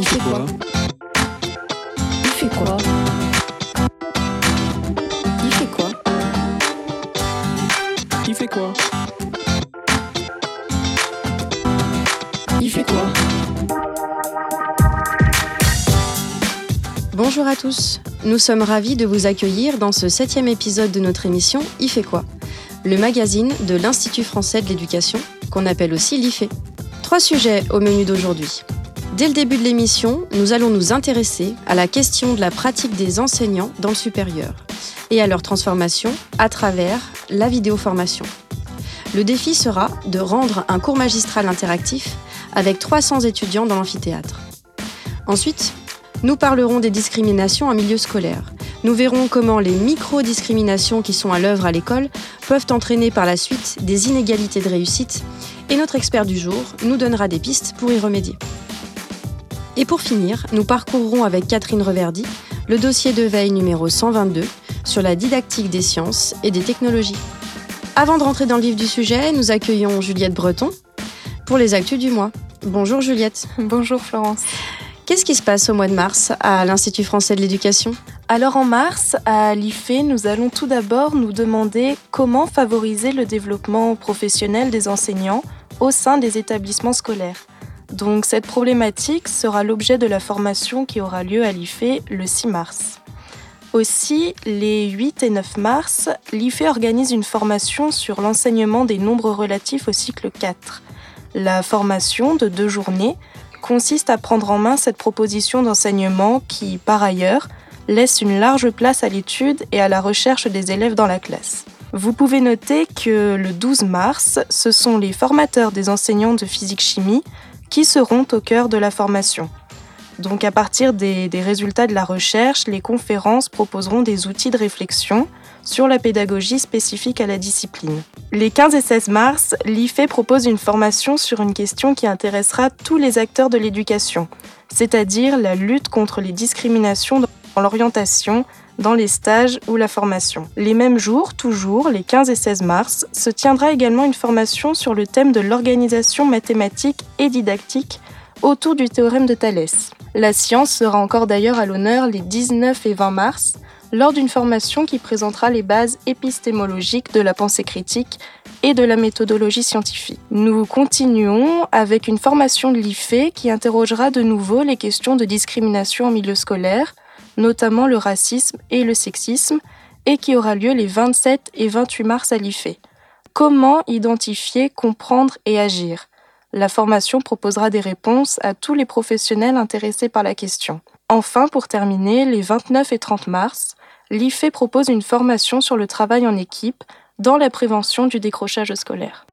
Il fait quoi Il fait quoi Il fait quoi Il fait quoi Il fait quoi Bonjour à tous, nous sommes ravis de vous accueillir dans ce septième épisode de notre émission Il fait quoi? Le magazine de l'Institut français de l'éducation, qu'on appelle aussi l'IFE. Trois sujets au menu d'aujourd'hui. Dès le début de l'émission, nous allons nous intéresser à la question de la pratique des enseignants dans le supérieur et à leur transformation à travers la vidéoformation. Le défi sera de rendre un cours magistral interactif avec 300 étudiants dans l'amphithéâtre. Ensuite, nous parlerons des discriminations en milieu scolaire. Nous verrons comment les micro-discriminations qui sont à l'œuvre à l'école peuvent entraîner par la suite des inégalités de réussite et notre expert du jour nous donnera des pistes pour y remédier. Et pour finir, nous parcourrons avec Catherine Reverdy le dossier de veille numéro 122 sur la didactique des sciences et des technologies. Avant de rentrer dans le vif du sujet, nous accueillons Juliette Breton pour les actus du mois. Bonjour Juliette. Bonjour Florence. Qu'est-ce qui se passe au mois de mars à l'Institut français de l'éducation? Alors en mars, à l'IFE, nous allons tout d'abord nous demander comment favoriser le développement professionnel des enseignants au sein des établissements scolaires. Donc cette problématique sera l'objet de la formation qui aura lieu à l'IFE le 6 mars. Aussi, les 8 et 9 mars, l'IFE organise une formation sur l'enseignement des nombres relatifs au cycle 4. La formation de deux journées consiste à prendre en main cette proposition d'enseignement qui, par ailleurs, laisse une large place à l'étude et à la recherche des élèves dans la classe. Vous pouvez noter que le 12 mars, ce sont les formateurs des enseignants de physique-chimie qui seront au cœur de la formation. Donc à partir des, résultats de la recherche, les conférences proposeront des outils de réflexion sur la pédagogie spécifique à la discipline. Les 15 et 16 mars, l'IFE propose une formation sur une question qui intéressera tous les acteurs de l'éducation, c'est-à-dire la lutte contre les discriminations dans l'orientation, dans les stages ou la formation. Les mêmes jours, toujours, les 15 et 16 mars, se tiendra également une formation sur le thème de l'organisation mathématique et didactique autour du théorème de Thalès. La science sera encore d'ailleurs à l'honneur les 19 et 20 mars, lors d'une formation qui présentera les bases épistémologiques de la pensée critique et de la méthodologie scientifique. Nous continuons avec une formation de l'IFE qui interrogera de nouveau les questions de discrimination en milieu scolaire, notamment le racisme et le sexisme, et qui aura lieu les 27 et 28 mars à l'IFE. Comment identifier, comprendre et agir? La formation proposera des réponses à tous les professionnels intéressés par la question. Enfin, pour terminer, les 29 et 30 mars, l'IFE propose une formation sur le travail en équipe dans la prévention du décrochage scolaire.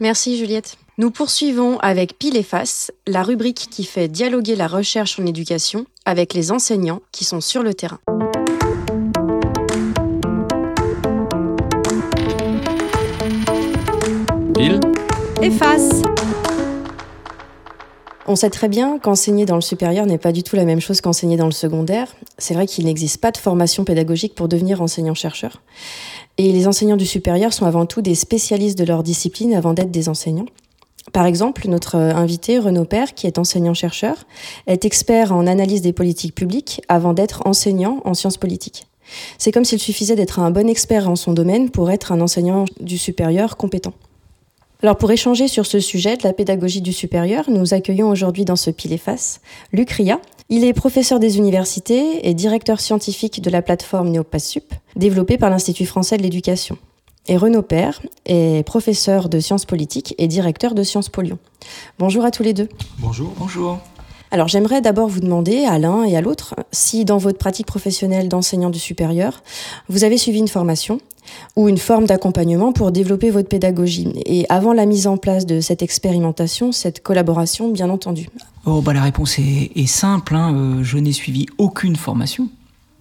Merci Juliette. Nous poursuivons avec Pile et Face, la rubrique qui fait dialoguer la recherche en éducation avec les enseignants qui sont sur le terrain. Pile et Face. On sait très bien qu'enseigner dans le supérieur n'est pas du tout la même chose qu'enseigner dans le secondaire. C'est vrai qu'il n'existe pas de formation pédagogique pour devenir enseignant-chercheur. Et les enseignants du supérieur sont avant tout des spécialistes de leur discipline avant d'être des enseignants. Par exemple, notre invité, Renaud Père, qui est enseignant-chercheur, est expert en analyse des politiques publiques avant d'être enseignant en sciences politiques. C'est comme s'il suffisait d'être un bon expert en son domaine pour être un enseignant du supérieur compétent. Alors pour échanger sur ce sujet de la pédagogie du supérieur, nous accueillons aujourd'hui dans ce pile et face Luc Ria. Il est professeur des universités et directeur scientifique de la plateforme NeoPassUp, développée par l'Institut français de l'éducation. Et Renaud Père est professeur de sciences politiques et directeur de Sciences Po Lyon. Bonjour à tous les deux. Bonjour. Bonjour. Alors j'aimerais d'abord vous demander, à l'un et à l'autre, si dans votre pratique professionnelle d'enseignant du supérieur, vous avez suivi une formation ou une forme d'accompagnement pour développer votre pédagogie. Et avant la mise en place de cette expérimentation, cette collaboration, bien entendu. Oh, bah, la réponse est, simple. Hein. Euh, je n'ai suivi aucune formation.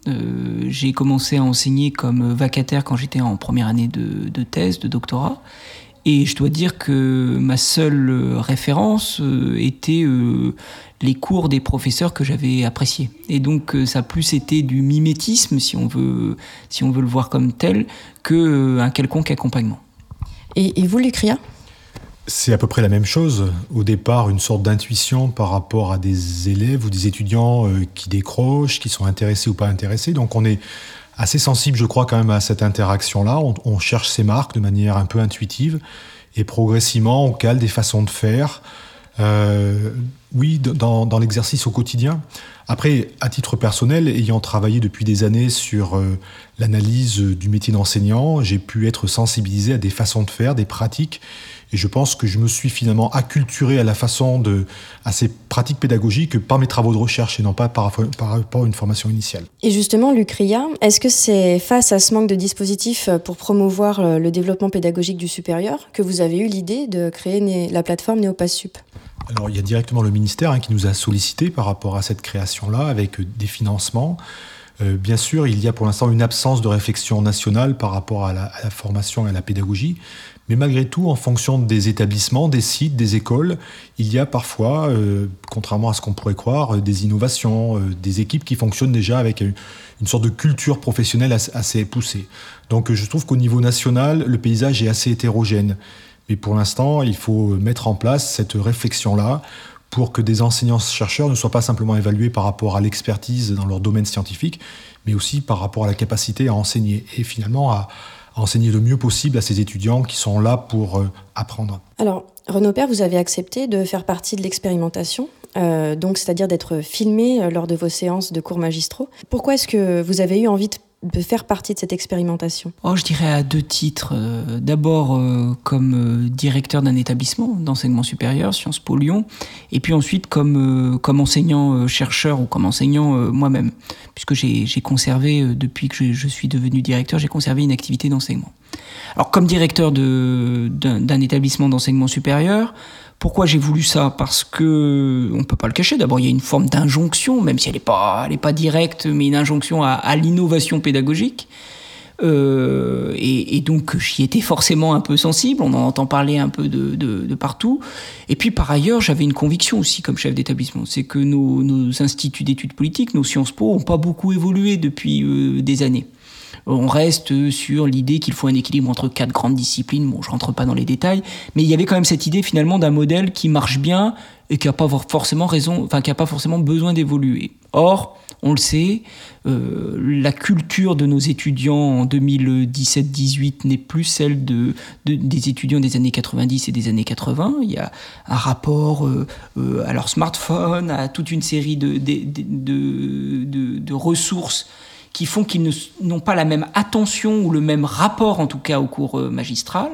Euh, j'ai commencé à enseigner comme vacataire quand j'étais en première année de, thèse, de doctorat. Et je dois dire que ma seule référence euh, était euh, les cours des professeurs que j'avais appréciés. Et donc euh, ça a plus été du mimétisme, si on veut, si on veut le voir comme tel, que un quelconque accompagnement. Et, et vous, Lucria? C'est à peu près la même chose. Au départ, une sorte d'intuition par rapport à des élèves ou des étudiants euh, qui décrochent, qui sont intéressés ou pas intéressés. Donc on est assez sensible, je crois, quand même à cette interaction-là. On, cherche ces marques de manière un peu intuitive et progressivement, on cale des façons de faire. Euh, oui, dans, l'exercice au quotidien. Après, à titre personnel, ayant travaillé depuis des années sur euh, l'analyse du métier d'enseignant, j'ai pu être sensibilisé à des façons de faire, des pratiques et je pense que je me suis finalement acculturé à la façon de, à ces pratiques pédagogiques par mes travaux de recherche et non pas par, par rapport à une formation initiale. Et justement, Lucria, est-ce que c'est face à ce manque de dispositifs pour promouvoir le développement pédagogique du supérieur que vous avez eu l'idée de créer la plateforme NeoPassSup alors, il y a directement le ministère hein, qui nous a sollicité par rapport à cette création-là avec des financements. Euh, bien sûr, il y a pour l'instant une absence de réflexion nationale par rapport à la, formation et à la pédagogie, mais malgré tout, en fonction des établissements, des sites, des écoles, il y a parfois, euh, contrairement à ce qu'on pourrait croire, euh, des innovations, des équipes qui fonctionnent déjà avec une, sorte de culture professionnelle assez, poussée. Donc je trouve qu'au niveau national, le paysage est assez hétérogène. Mais pour l'instant, il faut mettre en place cette réflexion-là pour que des enseignants-chercheurs ne soient pas simplement évalués par rapport à l'expertise dans leur domaine scientifique, mais aussi par rapport à la capacité à enseigner et finalement à, enseigner le mieux possible à ces étudiants qui sont là pour euh, apprendre. Alors, Renaud Père, vous avez accepté de faire partie de l'expérimentation, euh, donc c'est-à-dire d'être filmé euh, lors de vos séances de cours magistraux. Pourquoi est-ce que vous avez eu envie de de faire partie de cette expérimentation? Oh, Je dirais à deux titres. Euh, d'abord euh, comme euh, directeur d'un établissement d'enseignement supérieur, Sciences Po Lyon, et puis ensuite comme, comme enseignant-chercheur ou comme enseignant moi-même, puisque j'ai conservé, depuis que je, je suis devenu directeur, j'ai conservé une activité d'enseignement. Alors comme directeur d'un établissement d'enseignement supérieur, pourquoi j'ai voulu ça? Parce que on peut pas le cacher. D'abord, il y a une forme d'injonction, même si elle n'est pas, elle est pas directe, mais une injonction à, l'innovation pédagogique. Euh, et, donc j'y étais forcément un peu sensible, on en entend parler un peu de, partout. Et puis par ailleurs, j'avais une conviction aussi comme chef d'établissement, c'est que nos, instituts d'études politiques, nos Sciences Po, ont pas beaucoup évolué depuis euh, des années on reste sur l'idée qu'il faut un équilibre entre quatre grandes disciplines. Bon, je rentre pas dans les détails, mais il y avait quand même cette idée finalement d'un modèle qui marche bien et qui n'a pas forcément raison, enfin qui a pas forcément besoin d'évoluer. Or, on le sait, euh, la culture de nos étudiants en 2017-18 n'est plus celle de, des étudiants des années 90 et des années 80. Il y a un rapport euh, euh, à leur smartphone, à toute une série de ressources qui font qu'ils n'ont pas la même attention ou le même rapport, en tout cas, au cours euh, magistral.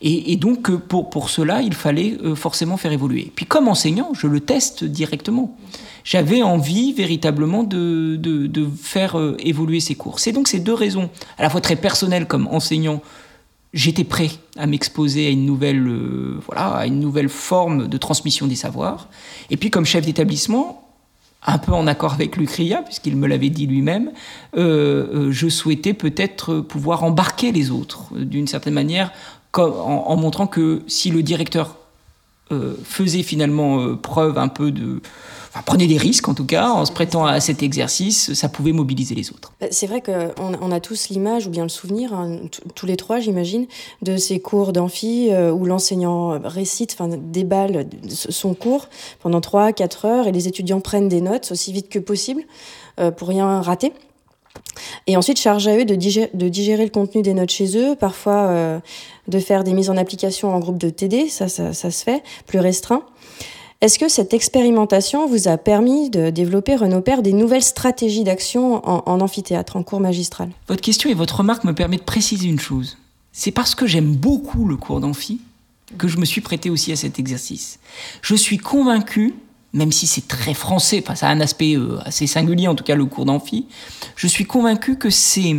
Et, donc, euh, pour, cela, il fallait euh, forcément faire évoluer. Puis, comme enseignant, je le teste directement. J'avais envie véritablement de, faire évoluer ces cours. C'est donc ces deux raisons, à la fois très personnelles comme enseignant, j'étais prêt à m'exposer à voilà, à une nouvelle forme de transmission des savoirs. Et puis, comme chef d'établissement, un peu en accord avec Lucria, puisqu'il me l'avait dit lui-même, euh, euh, je souhaitais peut-être pouvoir embarquer les autres, euh, d'une certaine manière, en, montrant que si le directeur faisait finalement preuve un peu de, prenez des risques en tout cas, en se prêtant à cet exercice, ça pouvait mobiliser les autres. Bah, c'est vrai qu'on on a tous l'image ou bien le souvenir, hein, tous les trois j'imagine, de ces cours d'amphi euh, où l'enseignant récite, enfin déballe son cours pendant 3-4 heures et les étudiants prennent des notes aussi vite que possible euh, pour rien rater. Et ensuite, charge à eux de digérer, le contenu des notes chez eux, parfois euh, de faire des mises en application en groupe de TD, ça se fait, plus restreint. Est-ce que cette expérimentation vous a permis de développer, Renaud Père, des nouvelles stratégies d'action en, amphithéâtre, en cours magistral? Votre question et votre remarque me permettent de préciser une chose. C'est parce que j'aime beaucoup le cours d'amphi que je me suis prêté aussi à cet exercice. Je suis convaincu, même si c'est très français, enfin ça a un aspect euh, assez singulier en tout cas le cours d'amphi, je suis convaincu que c'est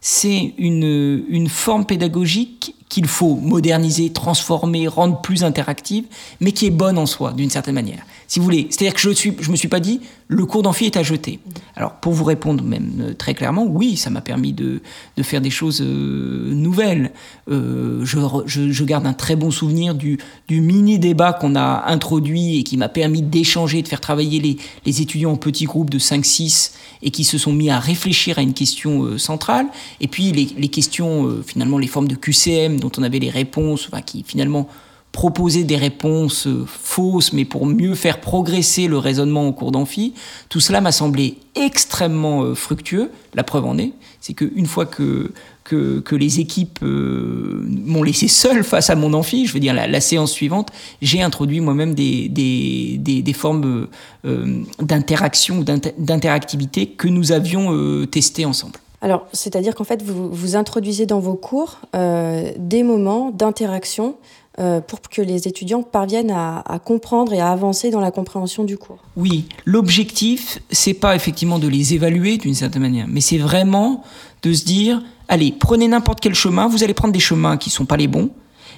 c'est une, une forme pédagogique qu'il faut moderniser, transformer, rendre plus interactive, mais qui est bonne en soi, d'une certaine manière. Si vous voulez, c'est-à-dire que je suis, je me suis pas dit le cours d'amphi est à jeter. Alors pour vous répondre même euh, très clairement, oui, ça m'a permis de, de, faire des choses euh, nouvelles. Euh, je, je, je, garde un très bon souvenir du, du mini débat qu'on a introduit et qui m'a permis d'échanger, de faire travailler les, les, étudiants en petits groupes de 5-6 et qui se sont mis à réfléchir à une question euh, centrale. Et puis les, les questions, finalement, les formes de QCM dont on avait les réponses, enfin, qui finalement proposer des réponses euh, fausses, mais pour mieux faire progresser le raisonnement au cours d'amphi. Tout cela m'a semblé extrêmement euh, fructueux. La preuve en est, c'est qu'une fois que, que, les équipes euh, m'ont laissé seul face à mon amphi, je veux dire la, séance suivante, j'ai introduit moi-même des, des, des, formes d'interaction, d'interactivité que nous avions testées ensemble. Alors, c'est-à-dire qu'en fait, vous, vous introduisez dans vos cours des moments d'interaction pour que les étudiants parviennent à, comprendre et à avancer dans la compréhension du cours. Oui, l'objectif, c'est pas effectivement de les évaluer d'une certaine manière, mais c'est vraiment de se dire, allez, prenez n'importe quel chemin, vous allez prendre des chemins qui sont pas les bons,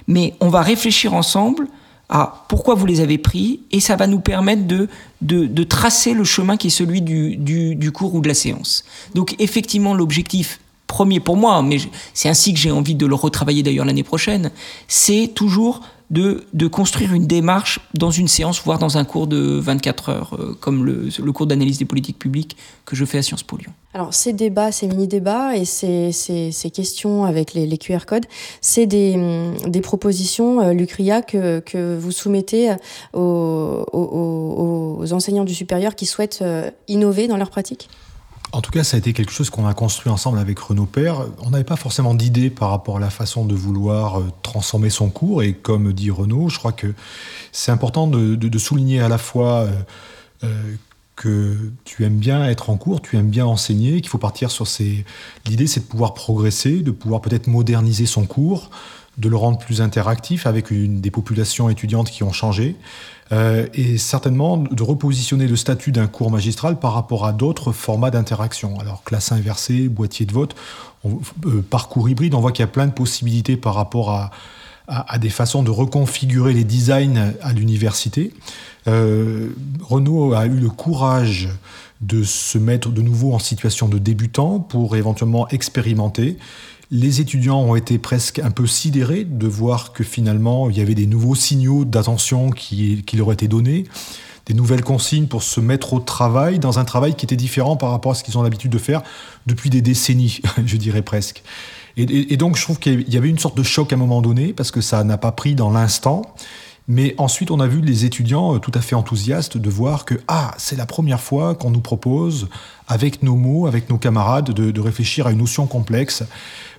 mais on va réfléchir ensemble à pourquoi vous les avez pris, et ça va nous permettre de, de, tracer le chemin qui est celui du, du cours ou de la séance. Donc effectivement, l'objectif, premier pour moi, mais c'est ainsi que j'ai envie de le retravailler d'ailleurs l'année prochaine, c'est toujours de, de, construire une démarche dans une séance, voire dans un cours de 24 heures, euh, comme le, cours d'analyse des politiques publiques que je fais à Sciences Po Lyon. Alors ces débats, ces mini-débats et ces, ces, questions avec les, QR codes, c'est des, des, propositions, euh, Lucria, que, que vous soumettez aux, enseignants du supérieur qui souhaitent euh, innover dans leur pratique? En tout cas, ça a été quelque chose qu'on a construit ensemble avec Renaud Père. On n'avait pas forcément d'idée par rapport à la façon de vouloir transformer son cours. Et comme dit Renaud, je crois que c'est important de, souligner à la fois euh, que tu aimes bien être en cours, tu aimes bien enseigner, qu'il faut partir sur ces... L'idée, c'est de pouvoir progresser, de pouvoir peut-être moderniser son cours, de le rendre plus interactif avec des populations étudiantes qui ont changé. Euh, et certainement de repositionner le statut d'un cours magistral par rapport à d'autres formats d'interaction. Alors classe inversée, boîtier de vote, euh, parcours hybride, on voit qu'il y a plein de possibilités par rapport à, des façons de reconfigurer les designs à l'université. Euh, Renault a eu le courage de se mettre de nouveau en situation de débutant pour éventuellement expérimenter. Les étudiants ont été presque un peu sidérés de voir que finalement il y avait des nouveaux signaux d'attention qui, qui, leur étaient donnés, des nouvelles consignes pour se mettre au travail, dans un travail qui était différent par rapport à ce qu'ils ont l'habitude de faire depuis des décennies, je dirais presque. Et, donc je trouve qu'il y avait une sorte de choc à un moment donné, parce que ça n'a pas pris dans l'instant. Mais ensuite, on a vu les étudiants tout à fait enthousiastes de voir que ah, c'est la première fois qu'on nous propose, avec nos mots, avec nos camarades, de, de réfléchir à une notion complexe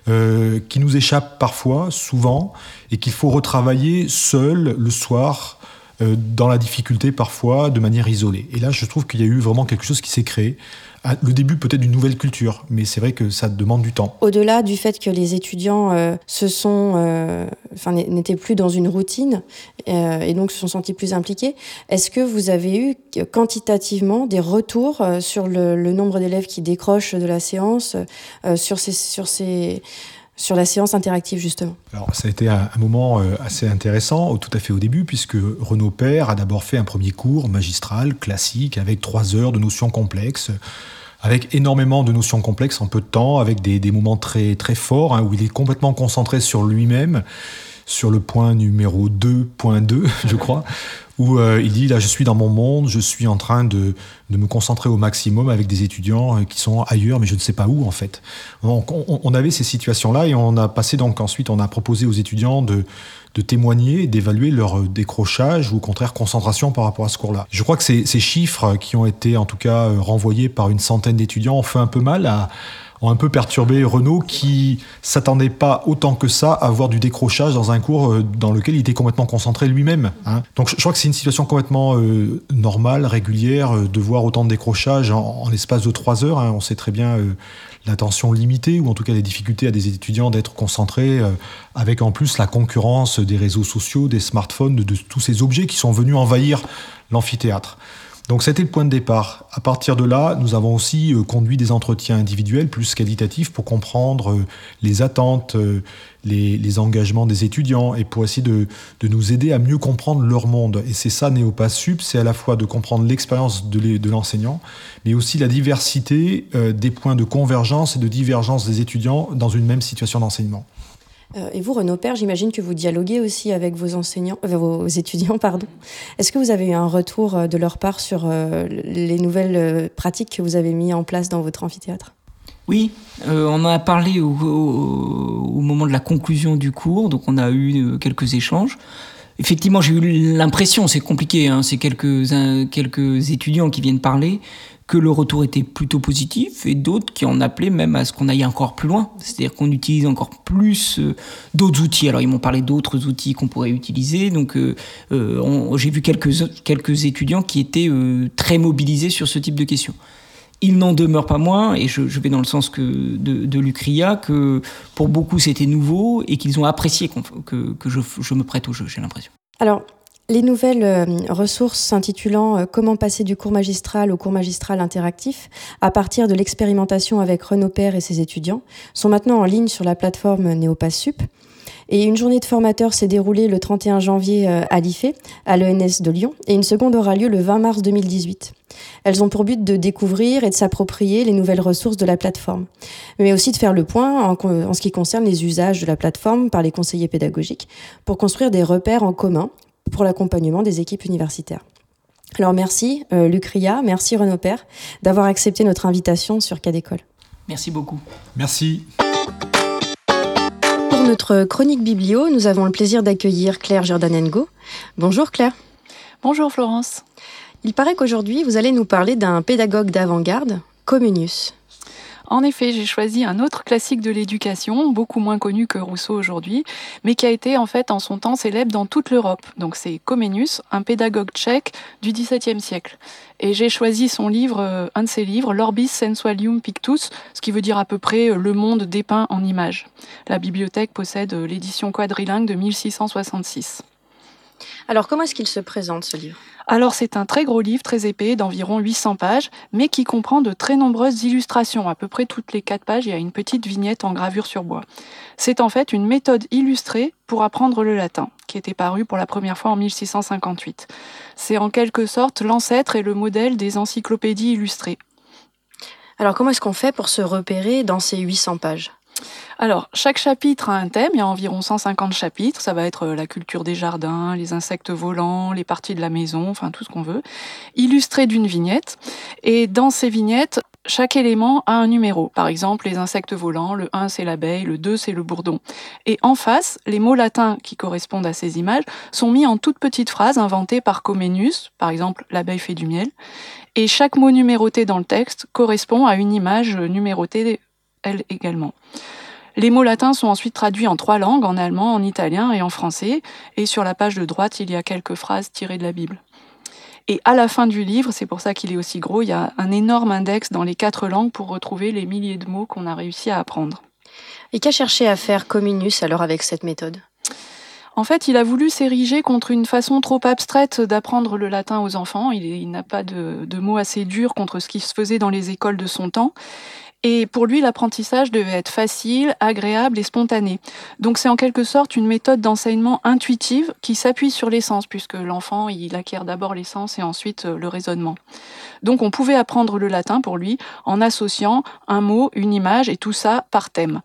euh, qui nous échappe parfois, souvent, et qu'il faut retravailler seul le soir, dans la difficulté parfois, de manière isolée. Et là, je trouve qu'il y a eu vraiment quelque chose qui s'est créé le début peut-être d'une nouvelle culture, mais c'est vrai que ça demande du temps. Au-delà du fait que les étudiants euh, euh, n'étaient plus dans une routine euh, et donc se sont sentis plus impliqués, est-ce que vous avez eu quantitativement des retours euh, sur le, le nombre d'élèves qui décrochent de la séance, euh, sur ces, sur ces sur la séance interactive justement. Alors ça a été un, moment euh, assez intéressant, tout à fait au début, puisque Renaud Père a d'abord fait un premier cours magistral, classique, avec trois heures de notions complexes, avec énormément de notions complexes en peu de temps, avec des, des moments très, très forts, hein, où il est complètement concentré sur lui-même, sur le point numéro 2.2, je crois, où euh, il dit là je suis dans mon monde, je suis en train de, de me concentrer au maximum avec des étudiants euh, qui sont ailleurs, mais je ne sais pas où en fait. Donc on, on avait ces situations-là et on a passé donc ensuite on a proposé aux étudiants de, de témoigner, d'évaluer leur décrochage ou au contraire concentration par rapport à ce cours-là. Je crois que ces, ces chiffres qui ont été en tout cas euh, renvoyés par une centaine d'étudiants ont fait un peu mal à ont un peu perturbé Renault qui s'attendait pas autant que ça à avoir du décrochage dans un cours euh, dans lequel il était complètement concentré lui-même. Hein. Donc je, crois que c'est une situation complètement euh, normale, régulière, euh, de voir autant de décrochage en, l'espace de trois heures. Hein. On sait très bien l'attention limitée ou en tout cas les difficultés à des étudiants d'être concentrés avec en plus la concurrence des réseaux sociaux, des smartphones, de tous ces objets qui sont venus envahir l'amphithéâtre. Donc c'était le point de départ. À partir de là, nous avons aussi euh, conduit des entretiens individuels plus qualitatifs pour comprendre euh, les attentes, euh, les, les, engagements des étudiants et pour essayer de, de, nous aider à mieux comprendre leur monde. Et c'est ça Néopasup, c'est à la fois de comprendre l'expérience de l'enseignant, mais aussi la diversité des points de convergence et de divergence des étudiants dans une même situation d'enseignement. Euh, et vous, Renaud Père, j'imagine que vous dialoguez aussi avec vos enseignants, euh, vos étudiants, pardon. Est-ce que vous avez eu un retour euh, de leur part sur les nouvelles pratiques que vous avez mis en place dans votre amphithéâtre? Oui, on en a parlé au, moment de la conclusion du cours, donc on a eu quelques échanges. Effectivement, j'ai eu l'impression, c'est compliqué, hein, c'est quelques, quelques étudiants qui viennent parler, que le retour était plutôt positif et d'autres qui en appelaient même à ce qu'on aille encore plus loin, c'est-à-dire qu'on utilise encore plus euh, d'autres outils. Alors ils m'ont parlé d'autres outils qu'on pourrait utiliser, donc euh, euh, j'ai vu quelques, quelques étudiants qui étaient très mobilisés sur ce type de questions. Il n'en demeure pas moins, et je, vais dans le sens que de, de l'UCRIA, que pour beaucoup c'était nouveau et qu'ils ont apprécié que, que je, je me prête au jeu, j'ai l'impression. Alors, les nouvelles euh, ressources s'intitulant euh, Comment passer du cours magistral au cours magistral interactif à partir de l'expérimentation avec Renaud Père et ses étudiants sont maintenant en ligne sur la plateforme NeopasSup. Et une journée de formateurs s'est déroulée le 31 janvier euh, à l'IFE, à l'ENS de Lyon, et une seconde aura lieu le 20 mars 2018. Elles ont pour but de découvrir et de s'approprier les nouvelles ressources de la plateforme, mais aussi de faire le point en, ce qui concerne les usages de la plateforme par les conseillers pédagogiques pour construire des repères en commun pour l'accompagnement des équipes universitaires. Alors merci euh, Lucria, merci Renaud Père d'avoir accepté notre invitation sur Cadécole. Merci beaucoup. Merci. Pour notre chronique biblio, nous avons le plaisir d'accueillir Claire Jordanengo. Bonjour Claire. Bonjour Florence. Il paraît qu'aujourd'hui, vous allez nous parler d'un pédagogue d'avant-garde, Comenius. En effet, j'ai choisi un autre classique de l'éducation, beaucoup moins connu que Rousseau aujourd'hui, mais qui a été en fait en son temps célèbre dans toute l'Europe. Donc c'est Comenius, un pédagogue tchèque du XVIIe siècle. Et j'ai choisi son livre, euh, un de ses livres, L'Orbis Sensualium Pictus, ce qui veut dire à peu près euh, le monde dépeint en images. La bibliothèque possède euh, l'édition quadrilingue de 1666. Alors comment est-ce qu'il se présente ce livre? Alors c'est un très gros livre, très épais, d'environ 800 pages, mais qui comprend de très nombreuses illustrations. À peu près toutes les 4 pages, il y a une petite vignette en gravure sur bois. C'est en fait une méthode illustrée pour apprendre le latin, qui était paru pour la première fois en 1658. C'est en quelque sorte l'ancêtre et le modèle des encyclopédies illustrées. Alors comment est-ce qu'on fait pour se repérer dans ces 800 pages? Alors, chaque chapitre a un thème, il y a environ 150 chapitres, ça va être euh, la culture des jardins, les insectes volants, les parties de la maison, enfin tout ce qu'on veut, illustré d'une vignette. Et dans ces vignettes, chaque élément a un numéro. Par exemple, les insectes volants, le 1 c'est l'abeille, le 2 c'est le bourdon. Et en face, les mots latins qui correspondent à ces images sont mis en toutes petites phrases inventées par Comenius, par exemple l'abeille fait du miel. Et chaque mot numéroté dans le texte correspond à une image numérotée elle également. Les mots latins sont ensuite traduits en trois langues, en allemand, en italien et en français, et sur la page de droite, il y a quelques phrases tirées de la Bible. Et à la fin du livre, c'est pour ça qu'il est aussi gros, il y a un énorme index dans les quatre langues pour retrouver les milliers de mots qu'on a réussi à apprendre. Et qu'a cherché à faire Comenius alors avec cette méthode? En fait, il a voulu s'ériger contre une façon trop abstraite d'apprendre le latin aux enfants. Il, n'a pas de, de, mots assez durs contre ce qui se faisait dans les écoles de son temps. Et pour lui, l'apprentissage devait être facile, agréable et spontané. Donc c'est en quelque sorte une méthode d'enseignement intuitive qui s'appuie sur l'essence, puisque l'enfant, il acquiert d'abord l'essence et ensuite euh, le raisonnement. Donc on pouvait apprendre le latin pour lui en associant un mot, une image et tout ça par thème.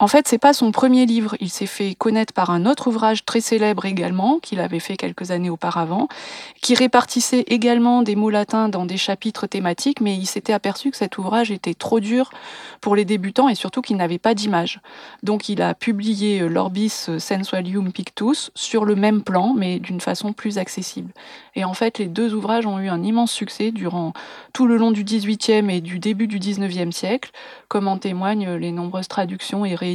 En fait, c'est pas son premier livre. Il s'est fait connaître par un autre ouvrage très célèbre également, qu'il avait fait quelques années auparavant, qui répartissait également des mots latins dans des chapitres thématiques, mais il s'était aperçu que cet ouvrage était trop dur pour les débutants et surtout qu'il n'avait pas d'image. Donc il a publié euh, l'Orbis Sensualium Pictus sur le même plan, mais d'une façon plus accessible. Et en fait, les deux ouvrages ont eu un immense succès durant tout le long du XVIIIe et du début du XIXe siècle, comme en témoignent les nombreuses traductions et rééditions.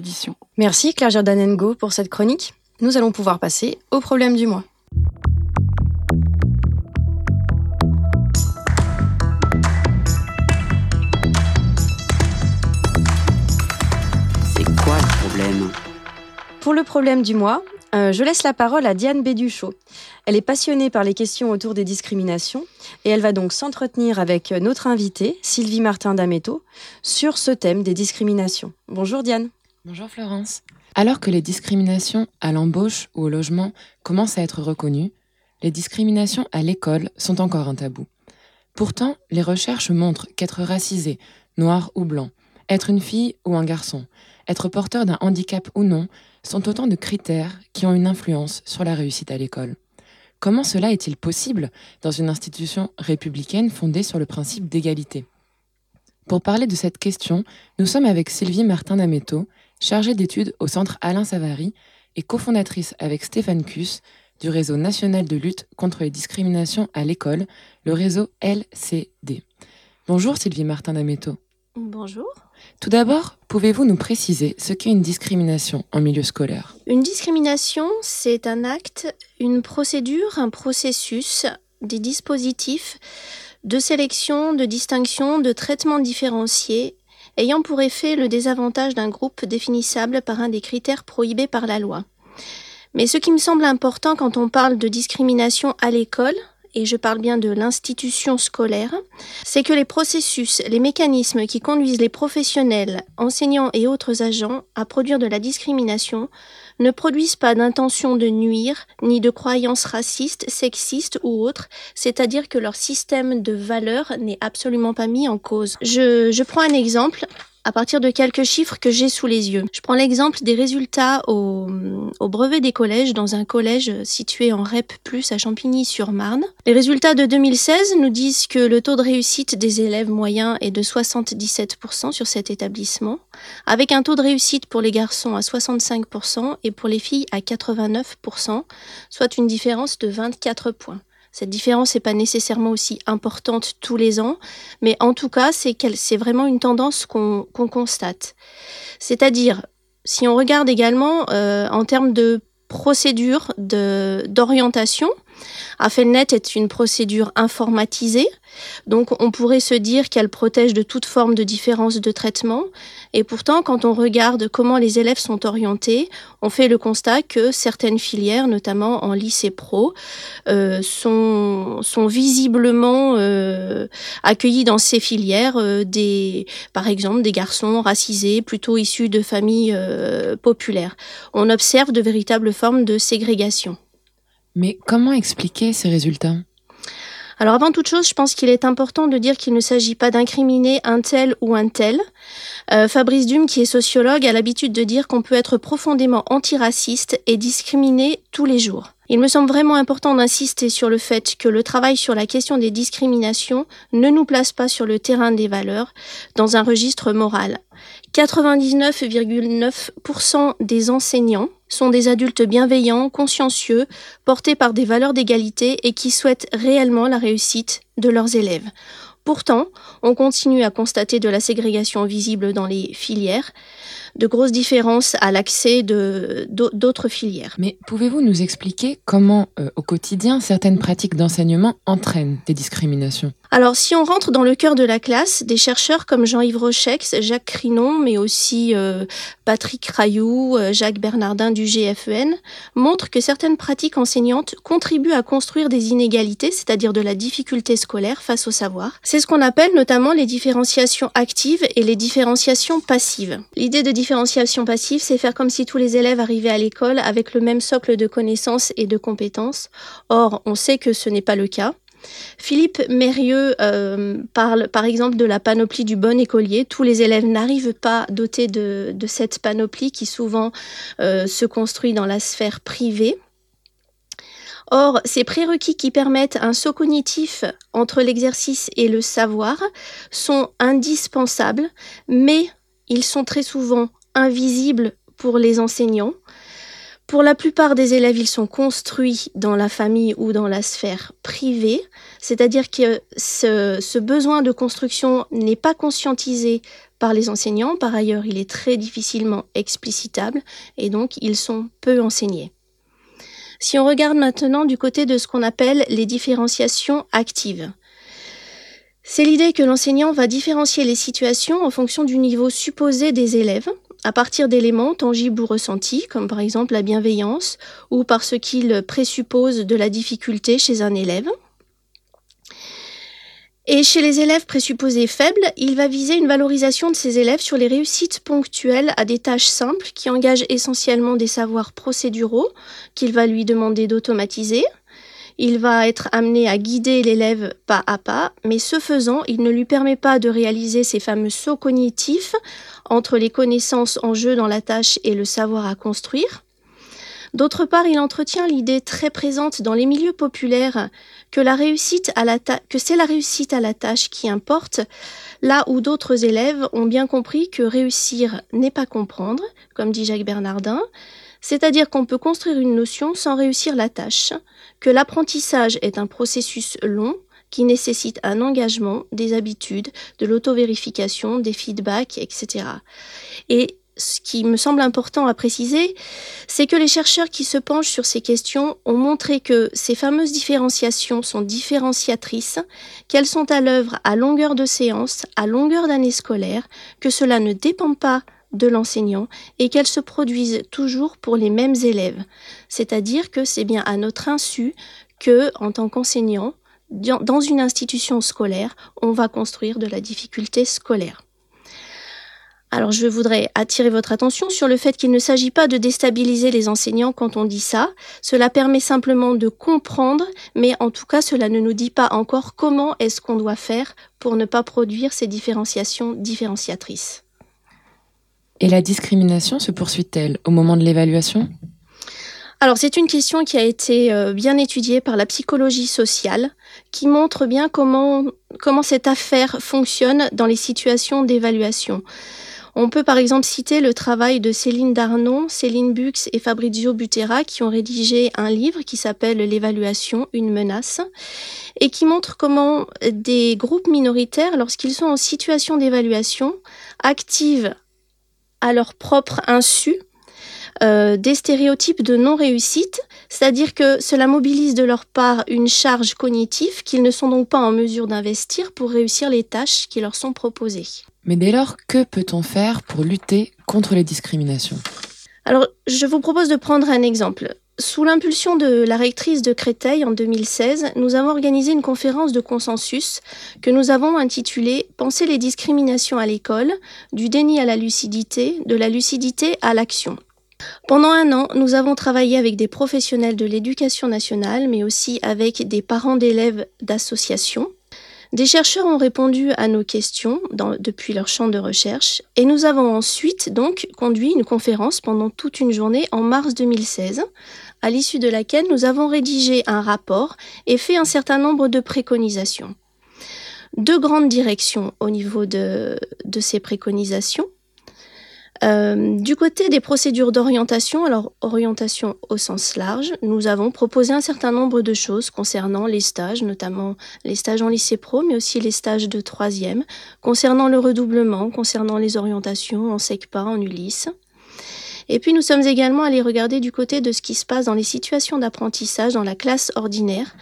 Merci Claire Jordanengo pour cette chronique. Nous allons pouvoir passer au problème du mois. C'est quoi le problème? Pour le problème du mois, euh, je laisse la parole à Diane Béduchot. Elle est passionnée par les questions autour des discriminations et elle va donc s'entretenir avec notre invitée, Sylvie Martin d'Ameto, sur ce thème des discriminations. Bonjour Diane. Bonjour Florence. Alors que les discriminations à l'embauche ou au logement commencent à être reconnues, les discriminations à l'école sont encore un tabou. Pourtant, les recherches montrent qu'être racisé, noir ou blanc, être une fille ou un garçon, être porteur d'un handicap ou non, sont autant de critères qui ont une influence sur la réussite à l'école. Comment cela est-il possible dans une institution républicaine fondée sur le principe d'égalité? Pour parler de cette question, nous sommes avec Sylvie Martin d'Ameto, chargée d'études au Centre Alain Savary et cofondatrice avec Stéphane Kuss du réseau national de lutte contre les discriminations à l'école, le réseau LCD. Bonjour Sylvie Martin d'Ameto. Bonjour. Tout d'abord, pouvez-vous nous préciser ce qu'est une discrimination en milieu scolaire? Une discrimination, c'est un acte, une procédure, un processus, des dispositifs de sélection, de distinction, de traitement différencié ayant pour effet le désavantage d'un groupe définissable par un des critères prohibés par la loi. Mais ce qui me semble important quand on parle de discrimination à l'école, et je parle bien de l'institution scolaire, c'est que les processus, les mécanismes qui conduisent les professionnels, enseignants et autres agents à produire de la discrimination ne produisent pas d'intention de nuire, ni de croyances racistes, sexistes ou autres, c'est-à-dire que leur système de valeurs n'est absolument pas mis en cause. Je, je prends un exemple à partir de quelques chiffres que j'ai sous les yeux. Je prends l'exemple des résultats au, brevet des collèges dans un collège situé en REP+, à Champigny-sur-Marne. Les résultats de 2016 nous disent que le taux de réussite des élèves moyens est de 77% sur cet établissement, avec un taux de réussite pour les garçons à 65% et pour les filles à 89%, soit une différence de 24 points. Cette différence n'est pas nécessairement aussi importante tous les ans, mais en tout cas, c'est vraiment une tendance qu'on constate. C'est-à-dire, si on regarde également euh, en termes de procédure d'orientation, AFELNET est une procédure informatisée, donc on pourrait se dire qu'elle protège de toute forme de différence de traitement. Et pourtant, quand on regarde comment les élèves sont orientés, on fait le constat que certaines filières, notamment en lycée pro, euh, sont, visiblement euh, accueillies dans ces filières euh, des, par exemple, des garçons racisés, plutôt issus de familles populaires. On observe de véritables formes de ségrégation. Mais comment expliquer ces résultats? Alors avant toute chose, je pense qu'il est important de dire qu'il ne s'agit pas d'incriminer un tel ou un tel. Euh, Fabrice Dume, qui est sociologue, a l'habitude de dire qu'on peut être profondément antiraciste et discriminer tous les jours. Il me semble vraiment important d'insister sur le fait que le travail sur la question des discriminations ne nous place pas sur le terrain des valeurs, dans un registre moral. 99,9% des enseignants sont des adultes bienveillants, consciencieux, portés par des valeurs d'égalité et qui souhaitent réellement la réussite de leurs élèves. Pourtant, on continue à constater de la ségrégation visible dans les filières, de grosses différences à l'accès d'autres filières. Mais pouvez-vous nous expliquer comment, euh, au quotidien, certaines pratiques d'enseignement entraînent des discriminations? Alors, si on rentre dans le cœur de la classe, des chercheurs comme Jean-Yves Rochex, Jacques Crinon, mais aussi euh, Patrick Rayou, euh, Jacques Bernardin du GFEN, montrent que certaines pratiques enseignantes contribuent à construire des inégalités, c'est-à-dire de la difficulté scolaire face au savoir. C'est ce qu'on appelle notamment les différenciations actives et les différenciations passives. L'idée de différenciation passive, c'est faire comme si tous les élèves arrivaient à l'école avec le même socle de connaissances et de compétences. Or, on sait que ce n'est pas le cas. Philippe Mérieux euh, parle par exemple de la panoplie du bon écolier. Tous les élèves n'arrivent pas dotés de, cette panoplie qui souvent euh, se construit dans la sphère privée. Or, ces prérequis qui permettent un saut cognitif entre l'exercice et le savoir sont indispensables, mais ils sont très souvent invisibles pour les enseignants. Pour la plupart des élèves, ils sont construits dans la famille ou dans la sphère privée, c'est-à-dire que ce, besoin de construction n'est pas conscientisé par les enseignants. Par ailleurs, il est très difficilement explicitable et donc ils sont peu enseignés. Si on regarde maintenant du côté de ce qu'on appelle les différenciations actives, c'est l'idée que l'enseignant va différencier les situations en fonction du niveau supposé des élèves, à partir d'éléments tangibles ou ressentis, comme par exemple la bienveillance, ou parce qu'il présuppose de la difficulté chez un élève. Et chez les élèves présupposés faibles, il va viser une valorisation de ces élèves sur les réussites ponctuelles à des tâches simples qui engagent essentiellement des savoirs procéduraux qu'il va lui demander d'automatiser, il va être amené à guider l'élève pas à pas, mais ce faisant, il ne lui permet pas de réaliser ces fameux sauts cognitifs entre les connaissances en jeu dans la tâche et le savoir à construire. D'autre part, il entretient l'idée très présente dans les milieux populaires que que c'est la réussite à la tâche qui importe, là où d'autres élèves ont bien compris que réussir n'est pas comprendre, comme dit Jacques Bernardin, C'est-à-dire qu'on peut construire une notion sans réussir la tâche, que l'apprentissage est un processus long qui nécessite un engagement, des habitudes, de l'auto-vérification, des feedbacks, etc. Et ce qui me semble important à préciser, c'est que les chercheurs qui se penchent sur ces questions ont montré que ces fameuses différenciations sont différenciatrices, qu'elles sont à l'œuvre à longueur de séance, à longueur d'année scolaire, que cela ne dépend pas de l'enseignant et qu'elles se produisent toujours pour les mêmes élèves. C'est-à-dire que c'est bien à notre insu que, en tant qu'enseignant, dans une institution scolaire, on va construire de la difficulté scolaire. Alors je voudrais attirer votre attention sur le fait qu'il ne s'agit pas de déstabiliser les enseignants quand on dit ça. Cela permet simplement de comprendre, mais en tout cas cela ne nous dit pas encore comment est-ce qu'on doit faire pour ne pas produire ces différenciations différenciatrices. Et la discrimination se poursuit-elle au moment de l'évaluation? Alors c'est une question qui a été euh, bien étudiée par la psychologie sociale, qui montre bien comment, comment cette affaire fonctionne dans les situations d'évaluation. On peut par exemple citer le travail de Céline Darnon, Céline Bux et Fabrizio Butera qui ont rédigé un livre qui s'appelle L'évaluation, une menace et qui montre comment des groupes minoritaires, lorsqu'ils sont en situation d'évaluation, activent à leur propre insu euh, des stéréotypes de non-réussite, c'est-à-dire que cela mobilise de leur part une charge cognitive qu'ils ne sont donc pas en mesure d'investir pour réussir les tâches qui leur sont proposées. Mais dès lors, que peut-on faire pour lutter contre les discriminations? Alors, je vous propose de prendre un exemple. Sous l'impulsion de la rectrice de Créteil en 2016, nous avons organisé une conférence de consensus que nous avons intitulée Penser les discriminations à l'école, du déni à la lucidité, de la lucidité à l'action. Pendant un an, nous avons travaillé avec des professionnels de l'éducation nationale, mais aussi avec des parents d'élèves d'associations. Des chercheurs ont répondu à nos questions depuis leur champ de recherche et nous avons ensuite donc conduit une conférence pendant toute une journée en mars 2016, à l'issue de laquelle nous avons rédigé un rapport et fait un certain nombre de préconisations. Deux grandes directions au niveau de ces préconisations. Euh, du côté des procédures d'orientation, alors orientation au sens large, nous avons proposé un certain nombre de choses concernant les stages, notamment les stages en lycée pro, mais aussi les stages de troisième, concernant le redoublement, concernant les orientations en SECPA, en Ulysse. Et puis nous sommes également allés regarder du côté de ce qui se passe dans les situations d'apprentissage dans la classe ordinaire,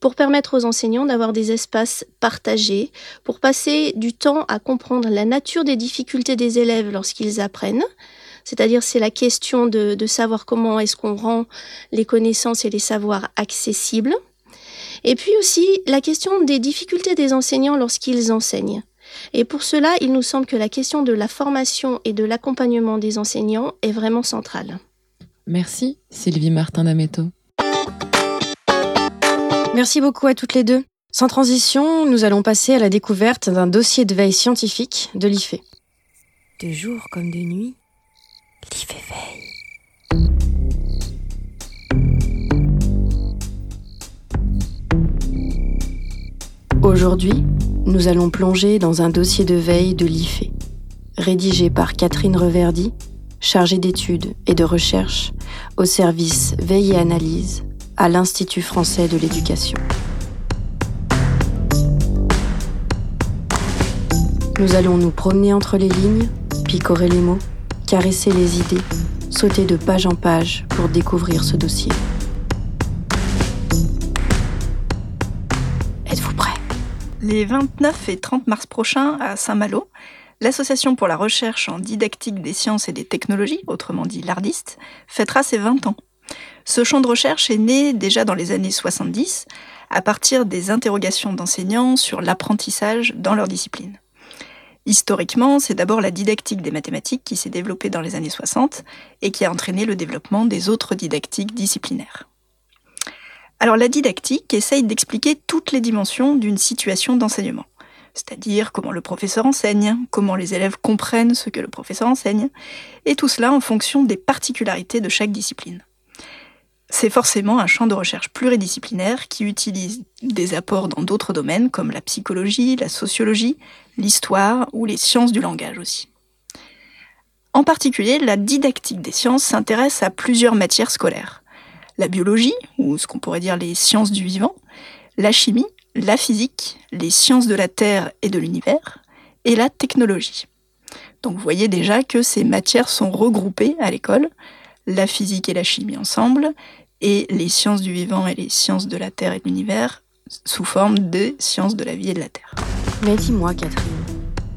pour permettre aux enseignants d'avoir des espaces partagés, pour passer du temps à comprendre la nature des difficultés des élèves lorsqu'ils apprennent. C'est-à-dire c'est la question de, savoir comment est-ce qu'on rend les connaissances et les savoirs accessibles. Et puis aussi la question des difficultés des enseignants lorsqu'ils enseignent. Et pour cela, il nous semble que la question de la formation et de l'accompagnement des enseignants est vraiment centrale. Merci Sylvie Martin d'Ameto. Merci beaucoup à toutes les deux. Sans transition, nous allons passer à la découverte d'un dossier de veille scientifique de l'IFE. De jour comme de nuit, l'IFE veille. Aujourd'hui, nous allons plonger dans un dossier de veille de l'IFE, rédigé par Catherine Reverdy, chargée d'études et de recherche au service Veille et Analyse à l'Institut français de l'éducation. Nous allons nous promener entre les lignes, picorer les mots, caresser les idées, sauter de page en page pour découvrir ce dossier. Les 29 et 30 mars prochains à Saint-Malo, l'Association pour la recherche en didactique des sciences et des technologies, autrement dit l'ARDIST, fêtera ses 20 ans. Ce champ de recherche est né déjà dans les années 70 à partir des interrogations d'enseignants sur l'apprentissage dans leur discipline. Historiquement, c'est d'abord la didactique des mathématiques qui s'est développée dans les années 60 et qui a entraîné le développement des autres didactiques disciplinaires. Alors la didactique essaye d'expliquer toutes les dimensions d'une situation d'enseignement, c'est-à-dire comment le professeur enseigne, comment les élèves comprennent ce que le professeur enseigne, et tout cela en fonction des particularités de chaque discipline c'est forcément un champ de recherche pluridisciplinaire qui utilise des apports dans d'autres domaines comme la psychologie, la sociologie, l'histoire ou les sciences du langage aussi. En particulier, la didactique des sciences s'intéresse à plusieurs matières scolaires. La biologie, ou ce qu'on pourrait dire les sciences du vivant, la chimie, la physique, les sciences de la Terre et de l'univers, et la technologie. Donc vous voyez déjà que ces matières sont regroupées à l'école, la physique et la chimie ensemble, et les sciences du vivant et les sciences de la Terre et de l'univers sous forme des sciences de la vie et de la Terre. Mais dis-moi Catherine,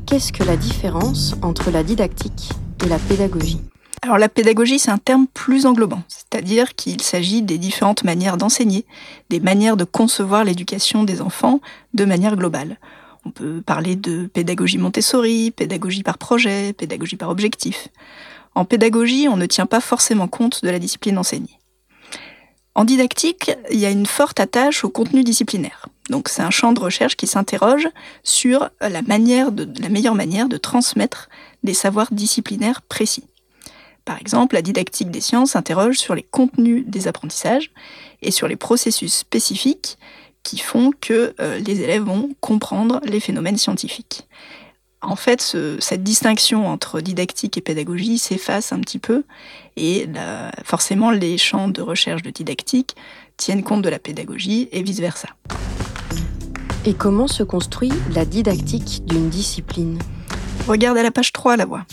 qu'est-ce que la différence entre la didactique et la pédagogie? Alors la pédagogie, c'est un terme plus englobant, c'est-à-dire qu'il s'agit des différentes manières d'enseigner, des manières de concevoir l'éducation des enfants de manière globale. On peut parler de pédagogie Montessori, pédagogie par projet, pédagogie par objectif. En pédagogie, on ne tient pas forcément compte de la discipline enseignée. En didactique, il y a une forte attache au contenu disciplinaire. Donc c'est un champ de recherche qui s'interroge sur la, manière la meilleure manière de transmettre des savoirs disciplinaires précis. Par exemple, la didactique des sciences s'interroge sur les contenus des apprentissages et sur les processus spécifiques qui font que euh, les élèves vont comprendre les phénomènes scientifiques. En fait, cette distinction entre didactique et pédagogie s'efface un petit peu, et forcément les champs de recherche de didactique tiennent compte de la pédagogie et vice-versa. Et comment se construit la didactique d'une discipline? Regarde à la page 3 la voix.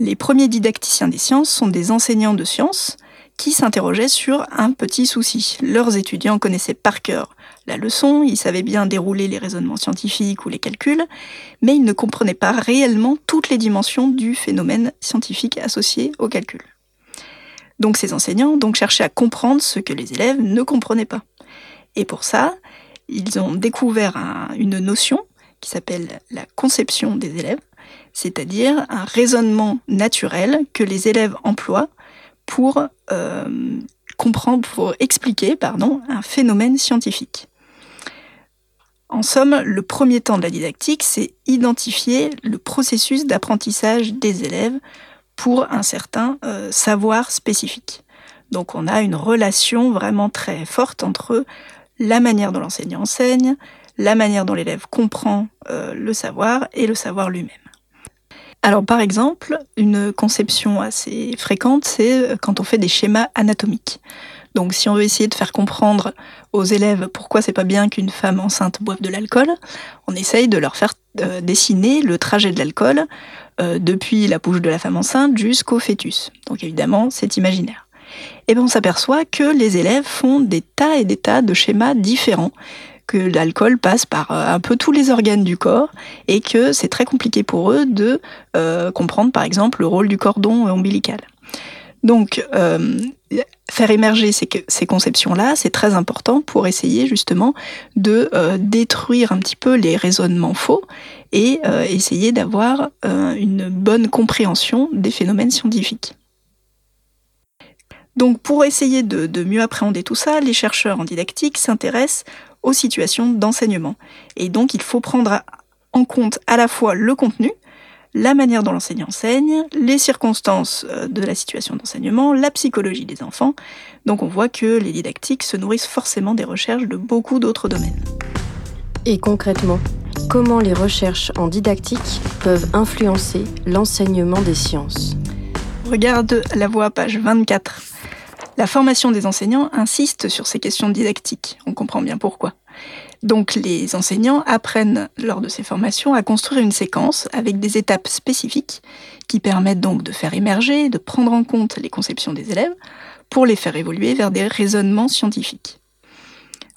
Les premiers didacticiens des sciences sont des enseignants de sciences qui s'interrogeaient sur un petit souci. Leurs étudiants connaissaient par cœur la leçon, ils savaient bien dérouler les raisonnements scientifiques ou les calculs, mais ils ne comprenaient pas réellement toutes les dimensions du phénomène scientifique associé au calcul. Donc ces enseignants donc cherchaient à comprendre ce que les élèves ne comprenaient pas. Et pour ça, ils ont découvert une notion qui s'appelle la conception des élèves, c'est-à-dire un raisonnement naturel que les élèves emploient pour euh, comprendre, pour expliquer un phénomène scientifique. En somme, le premier temps de la didactique, c'est identifier le processus d'apprentissage des élèves pour un certain euh, savoir spécifique. Donc on a une relation vraiment très forte entre la manière dont l'enseignant enseigne, la manière dont l'élève comprend euh, le savoir et le savoir lui-même. Alors par exemple, une conception assez fréquente, c'est quand on fait des schémas anatomiques. Donc si on veut essayer de faire comprendre aux élèves pourquoi c'est pas bien qu'une femme enceinte boive de l'alcool, on essaye de leur faire euh, dessiner le trajet de l'alcool euh, depuis la bouche de la femme enceinte jusqu'au fœtus. Donc évidemment, c'est imaginaire. Et bien on s'aperçoit que les élèves font des tas et des tas de schémas différents que l'alcool passe par euh, un peu tous les organes du corps et que c'est très compliqué pour eux de comprendre par exemple le rôle du cordon ombilical. Donc, euh, faire émerger ces, conceptions-là, c'est très important pour essayer justement de euh, détruire un petit peu les raisonnements faux et euh, essayer d'avoir une bonne compréhension des phénomènes scientifiques. Donc, pour essayer de mieux appréhender tout ça, les chercheurs en didactique s'intéressent aux situations d'enseignement. Et donc, il faut prendre en compte à la fois le contenu, la manière dont l'enseignant enseigne, les circonstances euh, de la situation d'enseignement, la psychologie des enfants. Donc on voit que les didactiques se nourrissent forcément des recherches de beaucoup d'autres domaines. Et concrètement, comment les recherches en didactique peuvent influencer l'enseignement des sciences? Regarde la voix page 24. La formation des enseignants insiste sur ces questions didactiques. On comprend bien pourquoi. Donc les enseignants apprennent lors de ces formations à construire une séquence avec des étapes spécifiques qui permettent donc de faire émerger, de prendre en compte les conceptions des élèves pour les faire évoluer vers des raisonnements scientifiques.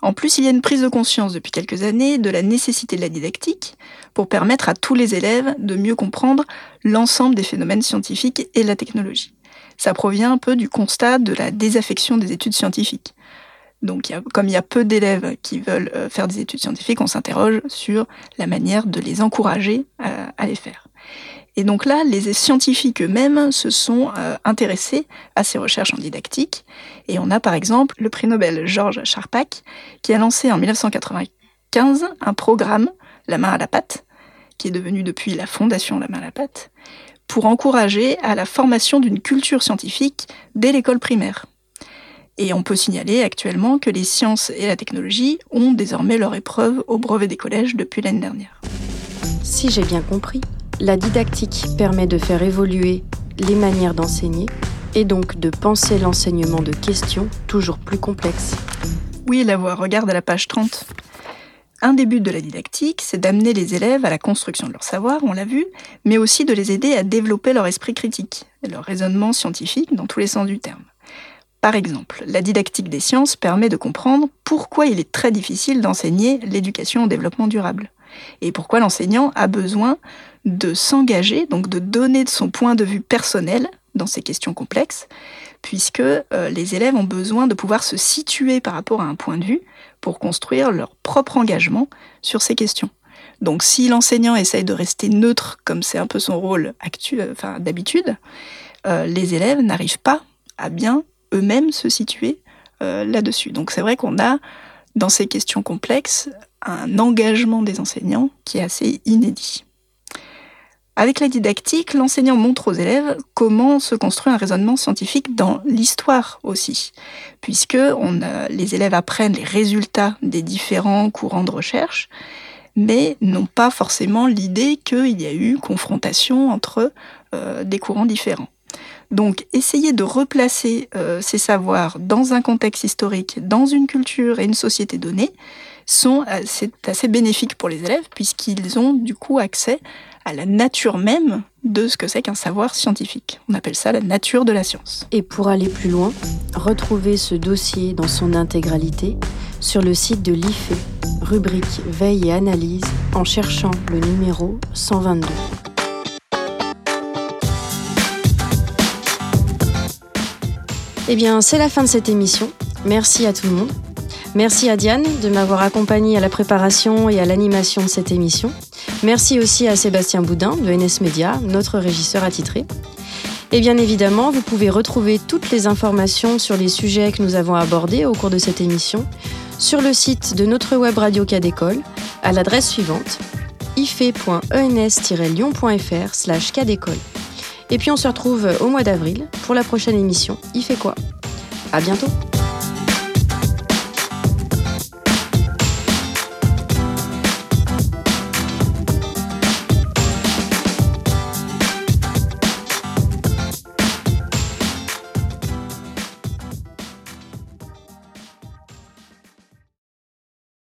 En plus, il y a une prise de conscience depuis quelques années de la nécessité de la didactique pour permettre à tous les élèves de mieux comprendre l'ensemble des phénomènes scientifiques et la technologie. Ça provient un peu du constat de la désaffection des études scientifiques. Donc, comme il y a peu d'élèves qui veulent euh, faire des études scientifiques, on s'interroge sur la manière de les encourager euh, à, les faire. Et donc là, les scientifiques eux-mêmes se sont euh, intéressés à ces recherches en didactique. Et on a par exemple le prix Nobel Georges Charpak, qui a lancé en 1995 un programme, La main à la pâte, qui est devenu depuis la fondation La main à la pâte, pour encourager à la formation d'une culture scientifique dès l'école primaire. Et on peut signaler actuellement que les sciences et la technologie ont désormais leur épreuve au brevet des collèges depuis l'année dernière. Si j'ai bien compris, la didactique permet de faire évoluer les manières d'enseigner et donc de penser l'enseignement de questions toujours plus complexes. Oui, la voix regarde à la page 30. Un des buts de la didactique, c'est d'amener les élèves à la construction de leur savoir, on l'a vu, mais aussi de les aider à développer leur esprit critique leur raisonnement scientifique dans tous les sens du terme. Par exemple, la didactique des sciences permet de comprendre pourquoi il est très difficile d'enseigner l'éducation au développement durable et pourquoi l'enseignant a besoin de s'engager, donc de donner de son point de vue personnel dans ces questions complexes, puisque euh, les élèves ont besoin de pouvoir se situer par rapport à un point de vue pour construire leur propre engagement sur ces questions. Donc si l'enseignant essaye de rester neutre, comme c'est un peu son rôle enfin, d'habitude, euh, les élèves n'arrivent pas à bien eux-mêmes se situer euh, là-dessus. Donc c'est vrai qu'on a, dans ces questions complexes, un engagement des enseignants qui est assez inédit. Avec la didactique, l'enseignant montre aux élèves comment se construit un raisonnement scientifique dans l'histoire aussi, puisque les élèves apprennent les résultats des différents courants de recherche, mais n'ont pas forcément l'idée qu'il y a eu confrontation entre euh, des courants différents. Donc, essayer de replacer euh, ces savoirs dans un contexte historique, dans une culture et une société donnée, sont c'est assez bénéfique pour les élèves puisqu'ils ont du coup accès à la nature même de ce que c'est qu'un savoir scientifique. On appelle ça la nature de la science. Et pour aller plus loin, retrouvez ce dossier dans son intégralité sur le site de l'IFE, rubrique Veille et analyse, en cherchant le numéro 122. Eh bien, c'est la fin de cette émission. Merci à tout le monde. Merci à Diane de m'avoir accompagné à la préparation et à l'animation de cette émission. Merci aussi à Sébastien Boudin de NS Media, notre régisseur attitré. Et bien évidemment, vous pouvez retrouver toutes les informations sur les sujets que nous avons abordés au cours de cette émission sur le site de notre web radio Cadécole à l'adresse suivante ife.ens-lyon.fr slash cadécole. Et puis on se retrouve au mois d'avril pour la prochaine émission Il fait quoi À bientôt